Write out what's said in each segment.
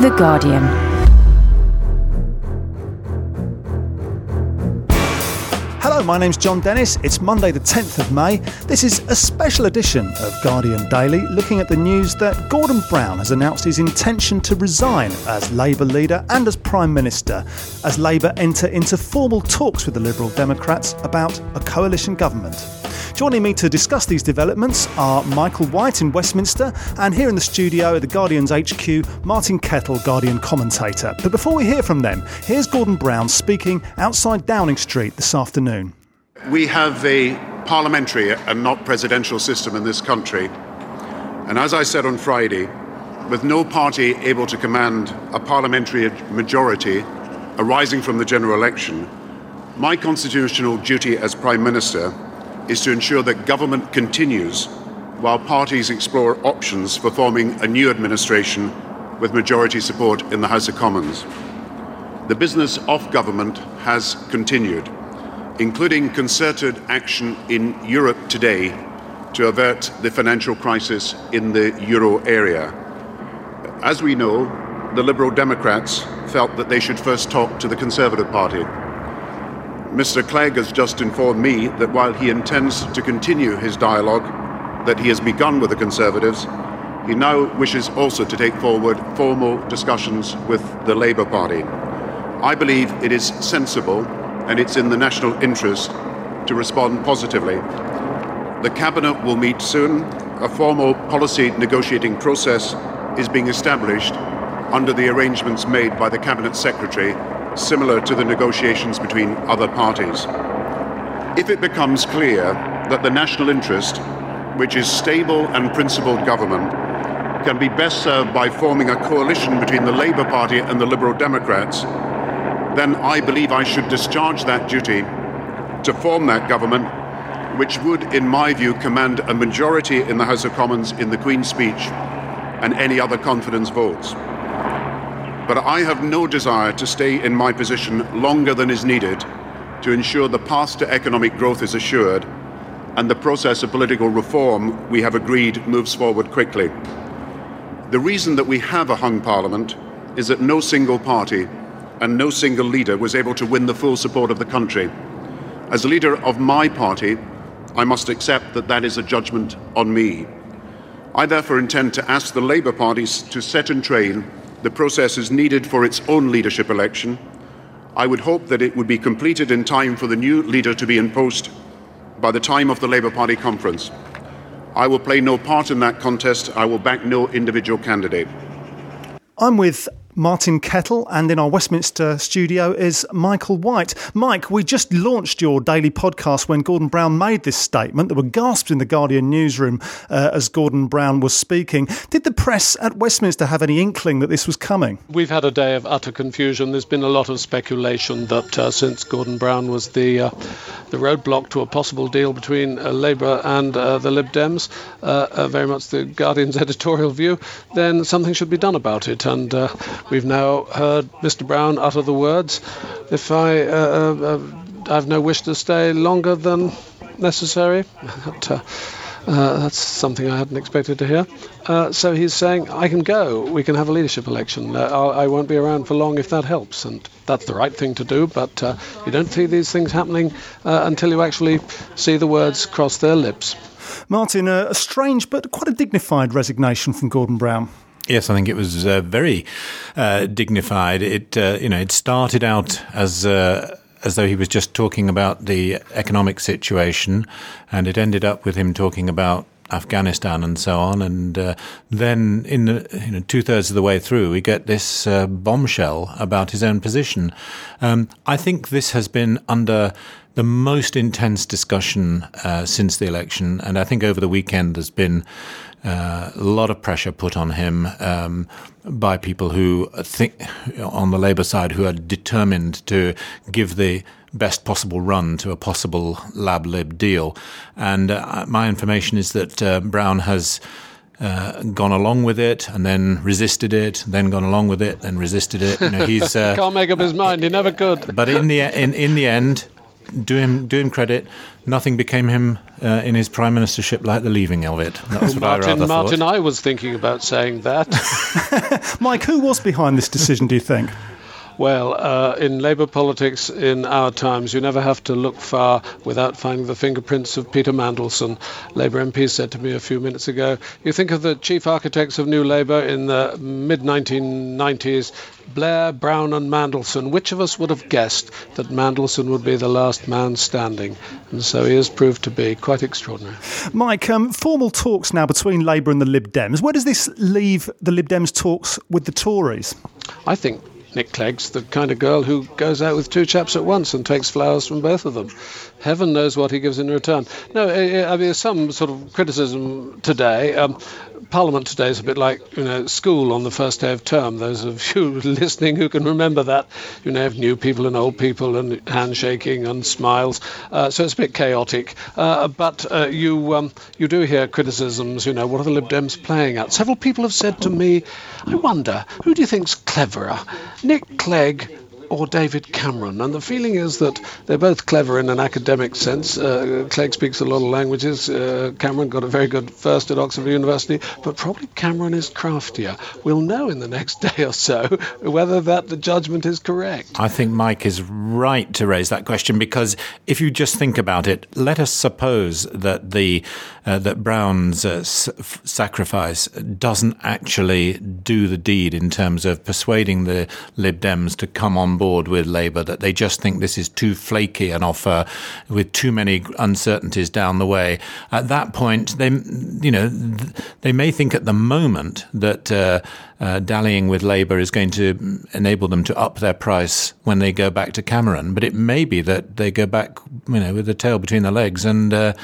The Guardian. Hello, my name's Jon Dennis. It's Monday, the 10th of May. This is a special edition of Guardian Daily looking at the news that Gordon Brown has announced his intention to resign as Labour leader and as Prime Minister as Labour enter into formal talks with the Liberal Democrats about a coalition government. Joining me to discuss these developments are Michael White in Westminster and here in the studio at the Guardian's HQ, Martin Kettle, Guardian commentator. But before we hear from them, here's Gordon Brown speaking outside Downing Street this afternoon. We have a parliamentary and not presidential system in this country. And as I said on Friday, with no party able to command a parliamentary majority arising from the general election, my constitutional duty as Prime Minister is to ensure that government continues while parties explore options for forming a new administration with majority support in the House of Commons. The business of government has continued, including concerted action in Europe today to avert the financial crisis in the euro area. As we know, the Liberal Democrats felt that they should first talk to the Conservative Party. Mr. Clegg has just informed me that while he intends to continue his dialogue that he has begun with the Conservatives, he now wishes also to take forward formal discussions with the Labour Party. I believe it is sensible and it's in the national interest to respond positively. The Cabinet will meet soon. A formal policy negotiating process is being established under the arrangements made by the Cabinet Secretary similar to the negotiations between other parties. If it becomes clear that the national interest, which is stable and principled government, can be best served by forming a coalition between the Labour Party and the Liberal Democrats, then I believe I should discharge that duty to form that government, which would, in my view, command a majority in the House of Commons in the Queen's speech and any other confidence votes. But I have no desire to stay in my position longer than is needed to ensure the path to economic growth is assured and the process of political reform we have agreed moves forward quickly. The reason that we have a hung parliament is that no single party and no single leader was able to win the full support of the country. As leader of my party, I must accept that that is a judgment on me. I therefore intend to ask the Labour Party to set in train the processes needed for its own leadership election. I would hope that it would be completed in time for the new leader to be in post by the time of the Labour Party conference. I will play no part in that contest. I will back no individual candidate. I'm with Martin Kettle, and in our Westminster studio is Michael White. Mike, we just launched your daily podcast when Gordon Brown made this statement. There were gasps in the Guardian newsroom uh, as Gordon Brown was speaking. Did the press at Westminster have any inkling that this was coming? We've had a day of utter confusion. There's been a lot of speculation that uh, since Gordon Brown was the uh, the roadblock to a possible deal between uh, Labour and uh, the Lib Dems, uh, very much the Guardian's editorial view, then something should be done about it. And We've now heard Mr. Brown utter the words, if I, uh, uh, uh I've no wish to stay longer than necessary. but, uh, uh, that's something I hadn't expected to hear. Uh, so he's saying, I can go. We can have a leadership election. Uh, I won't be around for long if that helps. And that's the right thing to do. But you don't see these things happening until you actually see the words cross their lips. Martin, a strange but quite a dignified resignation from Gordon Brown. Yes, I think it was uh, very uh, dignified. It uh, you know it started out as uh, as though he was just talking about the economic situation, and it ended up with him talking about Afghanistan and so on. And uh, then, in the, you know, two thirds of the way through, we get this uh, bombshell about his own position. Um, I think this has been under the most intense discussion uh, since the election, and I think over the weekend there's been uh, a lot of pressure put on him um, by people who think on the Labour side who are determined to give the best possible run to a possible lab lib deal. And uh, my information is that uh, Brown has. Uh, gone along with it and then resisted it, then gone along with it, then resisted it. You know, he's uh, can't make up his mind. He never could. But in the in in the end, do him do him credit. Nothing became him uh, in his prime ministership like the leaving of it. That's what Martin, I rather Martin, thought. I was thinking about saying that. Mike, who was behind this decision? Do you think? Well, uh, in Labour politics in our times, you never have to look far without finding the fingerprints of Peter Mandelson. Labour MP said to me a few minutes ago, You think of the chief architects of New Labour in the mid 1990s, Blair, Brown, and Mandelson. Which of us would have guessed that Mandelson would be the last man standing? And so he has proved to be quite extraordinary. Mike, um, formal talks now between Labour and the Lib Dems. Where does this leave the Lib Dems talks with the Tories? I think Nick Clegg's the kind of girl who goes out with two chaps at once and takes flowers from both of them. Heaven knows what he gives in return. No, I mean, some sort of criticism today. Um, Parliament today is a bit like you know school on the first day of term. Those of you listening who can remember that, you know, have new people and old people and handshaking and smiles. Uh, so it's a bit chaotic. Uh, but uh, you um, you do hear criticisms. You know, what are the Lib Dems playing at? Several people have said to me, I wonder who do you think's cleverer, Nick Clegg or David Cameron. And the feeling is that they're both clever in an academic sense. Uh, Clegg speaks a lot of languages. Uh, Cameron got a very good first at Oxford University, but probably Cameron is craftier. We'll know in the next day or so whether that the judgment is correct. I think Mike is right to raise that question because if you just think about it, let us suppose that the uh, that Brown's uh, s- sacrifice doesn't actually do the deed in terms of persuading the Lib Dems to come on board with Labour, that they just think this is too flaky an offer with too many uncertainties down the way. At that point, they, you know, they may think at the moment that uh, uh, dallying with Labour is going to enable them to up their price when they go back to Cameron. But it may be that they go back, you know, with the tail between their legs. And uh,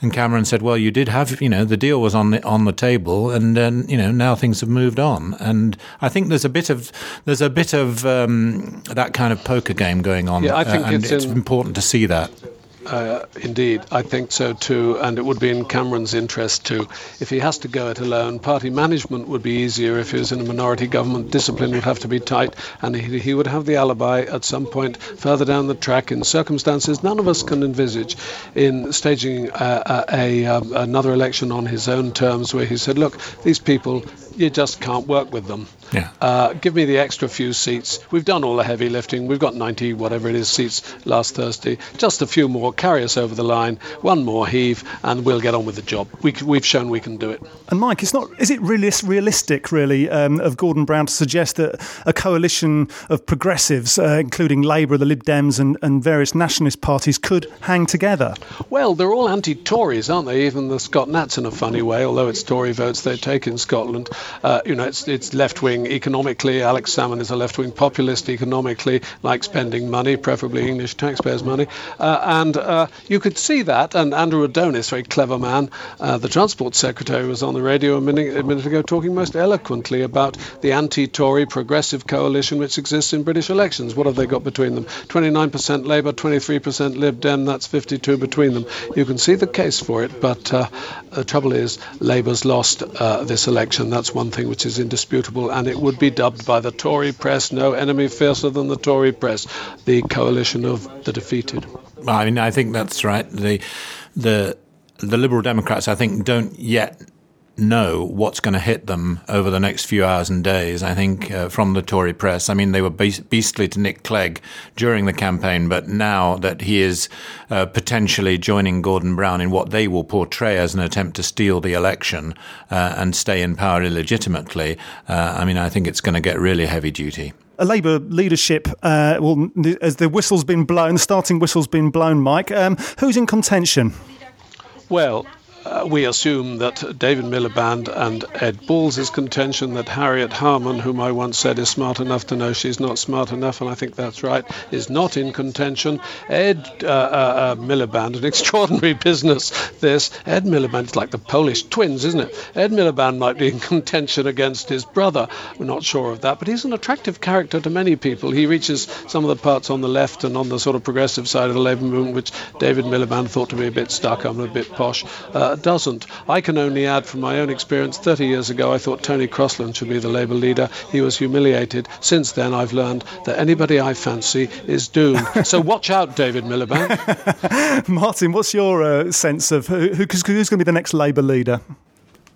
and Cameron said, "Well, you did have, you know, the deal was on the on the table, and uh, you know now things have moved on." And I think there's a bit of there's a bit of um, that kind of poker game going on. Yeah, I think uh, and it's it's in- important to see that. Uh, indeed, I think so too, and it would be in Cameron's interest too. If he has to go it alone, party management would be easier if he was in a minority government. Discipline would have to be tight, and he, he would have the alibi at some point further down the track in circumstances none of us can envisage, in staging uh, a, a, um, another election on his own terms, where he said, "Look, these people, you just can't work with them. Yeah. Uh, give me the extra few seats. We've done all the heavy lifting. We've got 90, whatever it is, seats last Thursday. Just a few more. Carry us over the line. One more heave, and we'll get on with the job. We, we've shown we can do it. And Mike, it's not. Is it really realistic, really, um, of Gordon Brown to suggest that a coalition of progressives, uh, including Labour, the Lib Dems, and, and various nationalist parties, could hang together? Well, they're all anti-Tories, aren't they? Even the Scot Nats in a funny way, although it's Tory votes they take in Scotland. Uh, you know, it's, it's left-wing economically. Alex Salmond is a left-wing populist economically, like spending money, preferably English taxpayers' money. Uh, and uh, you could see that. And Andrew Adonis, very clever man, uh, the Transport Secretary, was on the radio a minute, a minute ago talking most eloquently about the anti-Tory progressive coalition which exists in British elections. What have they got between them? 29% Labour, 23% Lib Dem. That's 52 between them. You can see the case for it, but uh, the trouble is Labour's lost uh, this election. That's one thing which is indisputable, and it would be dubbed by the Tory press, no enemy fiercer than the Tory press, the coalition of the defeated. I mean, I think that's right. The the the Liberal Democrats, I think, don't yet know what's going to hit them over the next few hours and days. I think uh, from the Tory press. I mean, they were beast- beastly to Nick Clegg during the campaign, but now that he is uh, potentially joining Gordon Brown in what they will portray as an attempt to steal the election uh, and stay in power illegitimately, uh, I mean, I think it's going to get really heavy duty. A Labour leadership, uh, well, as the whistle's been blown, the starting whistle's been blown, Mike, um, who's in contention? Well, uh, we assume that David Miliband and Ed Balls' contention that Harriet Harman, whom I once said is smart enough to know she's not smart enough, and I think that's right, is not in contention. Ed uh, uh, uh, Miliband, an extraordinary business, this. Ed Miliband is like the Polish twins, isn't it? Ed Miliband might be in contention against his brother. We're not sure of that, but he's an attractive character to many people. He reaches some of the parts on the left and on the sort of progressive side of the Labour movement, which David Miliband thought to be a bit stuck. I'm a bit posh. Uh, doesn't. I can only add from my own experience 30 years ago, I thought Tony Crosland should be the Labour leader. He was humiliated. Since then, I've learned that anybody I fancy is doomed. so watch out, David Miliband. Martin, what's your uh, sense of who, who's going to be the next Labour leader?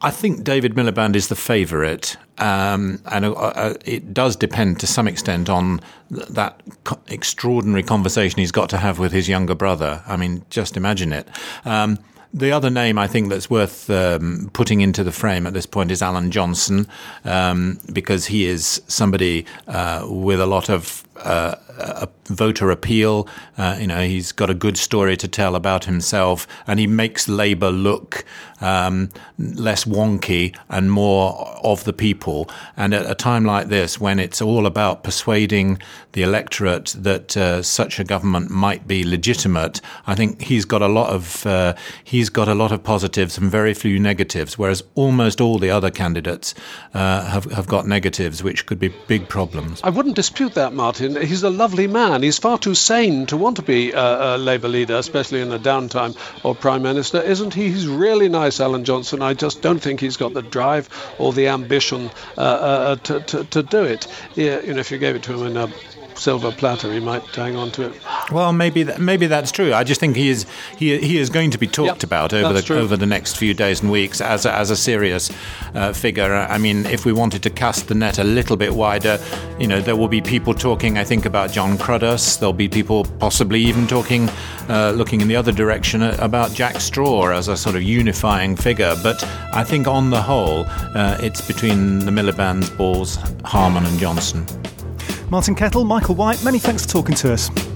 I think David Miliband is the favourite, um, and uh, uh, it does depend to some extent on th- that co- extraordinary conversation he's got to have with his younger brother. I mean, just imagine it. Um, the other name I think that's worth um, putting into the frame at this point is Alan Johnson, um, because he is somebody uh, with a lot of uh, a voter appeal. Uh, you know, he's got a good story to tell about himself, and he makes Labour look um, less wonky and more of the people. And at a time like this, when it's all about persuading the electorate that uh, such a government might be legitimate, I think he's got a lot of uh, he's got a lot of positives and very few negatives. Whereas almost all the other candidates uh, have have got negatives, which could be big problems. I wouldn't dispute that, Martin. He's a lovely man. He's far too sane to want to be a, a Labour leader, especially in a downtime or Prime Minister, isn't he? He's really nice, Alan Johnson. I just don't think he's got the drive or the ambition uh, uh, to, to, to, do it. Yeah, you know, if you gave it to him in a silver platter, he might hang on to it. Well, maybe that, maybe that's true. I just think he is he, he is going to be talked yep, about over the true. over the next few days and weeks as a, as a serious uh, figure. I mean, if we wanted to cast the net a little bit wider, you know, there will be people talking. I think about Jon Cruddas. There'll be people possibly even talking, uh, looking in the other direction uh, about Jack Straw as a sort of unifying figure. But I think on the whole, uh, it's between the Milibands, Balls, Harman, and Johnson. Martin Kettle, Michael White, many thanks for talking to us.